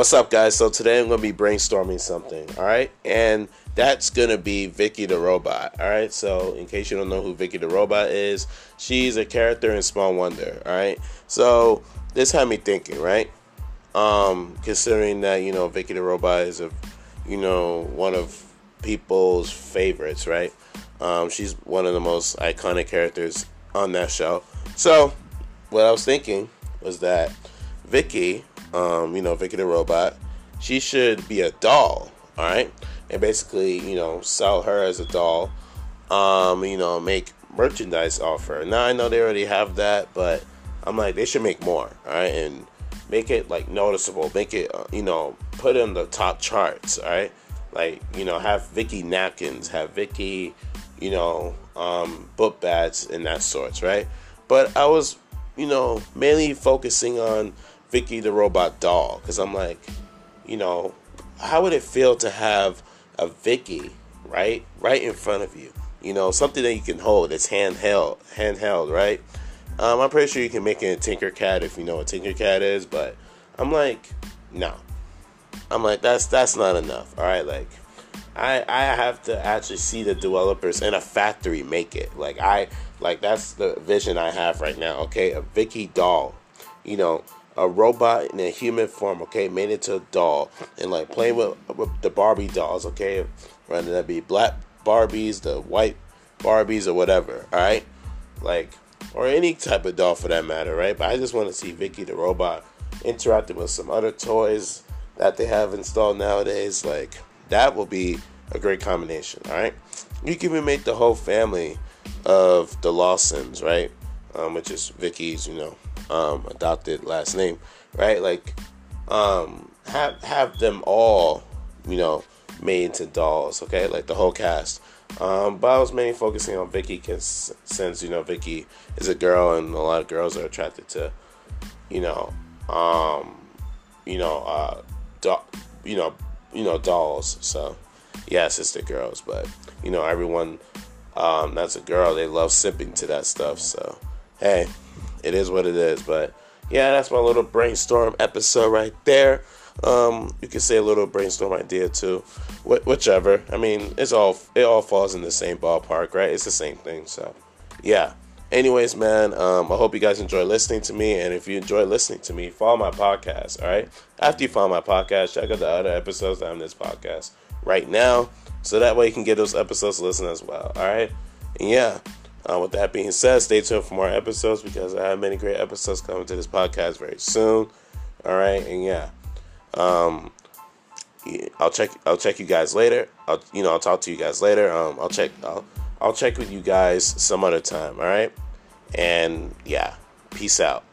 What's up, guys? So today I'm gonna be brainstorming something, all right? And that's gonna be Vicki the Robot, all right? So in case you don't know who Vicki the Robot is, she's a character in Small Wonder, all right? So this had me thinking, right? Um, considering that you know Vicki the Robot is a, you know, one of people's favorites, right? Um, she's one of the most iconic characters on that show. So what I was thinking was that Vicki um, you know, Vicki the Robot, she should be a doll, all right? And basically, you know, sell her as a doll, um, you know, make merchandise off her. Now I know they already have that, but I'm like, they should make more, all right? And make it like noticeable, make it, uh, you know, put in the top charts, all right? Like, you know, have Vicki napkins, have Vicki, you know, um, book bags and that sorts, right? But I was, you know, mainly focusing on Vicki the Robot doll because I'm like, you know, how would it feel to have a Vicki right right in front of you? You know, something that you can hold. It's handheld, handheld, right? Um, I'm pretty sure you can make it a Tinkercad if you know what Tinkercad is, but I'm like, no. I'm like, that's that's not enough. All right, like, I I have to actually see the developers in a factory make it. Like I like that's the vision I have right now. Okay, a Vicki doll. You know, a robot in a human form, okay, made into a doll, and like playing with, with the Barbie dolls, okay, whether that be black Barbies, the white Barbies, or whatever, all right, like or any type of doll for that matter, right? But I just want to see Vicki the robot interacting with some other toys that they have installed nowadays. Like that will be a great combination, all right? You can even make the whole family of the Lawsons, right? Um, which is Vicki's, you know, um, adopted last name, right? Like, um, have have them all, you know, made into dolls, okay? Like the whole cast. Um, but I was mainly focusing on Vicki since you know Vicki is a girl and a lot of girls are attracted to, you know, um, you know, uh, do- you know, you know, dolls. So yeah, sister girls, but you know, everyone um, that's a girl, they love sipping to that stuff. So hey, it is what it is. But yeah, that's my little brainstorm episode right there. Um, you can say a little brainstorm idea too, Wh- whichever. I mean, it's all it all falls in the same ballpark, right? It's the same thing. So yeah. Anyways, man, um, I hope you guys enjoy listening to me. And if you enjoy listening to me, follow my podcast. All right. After you follow my podcast, check out the other episodes on this podcast right now, so that way you can get those episodes to listen as well. All right. And yeah. Uh, with that being said, stay tuned for more episodes because I have many great episodes coming to this podcast very soon. All right, and yeah, um, I'll check. I'll check you guys later. I'll you know I'll talk to you guys later. Um, I'll check. I'll I'll check with you guys some other time. All right, and yeah, peace out.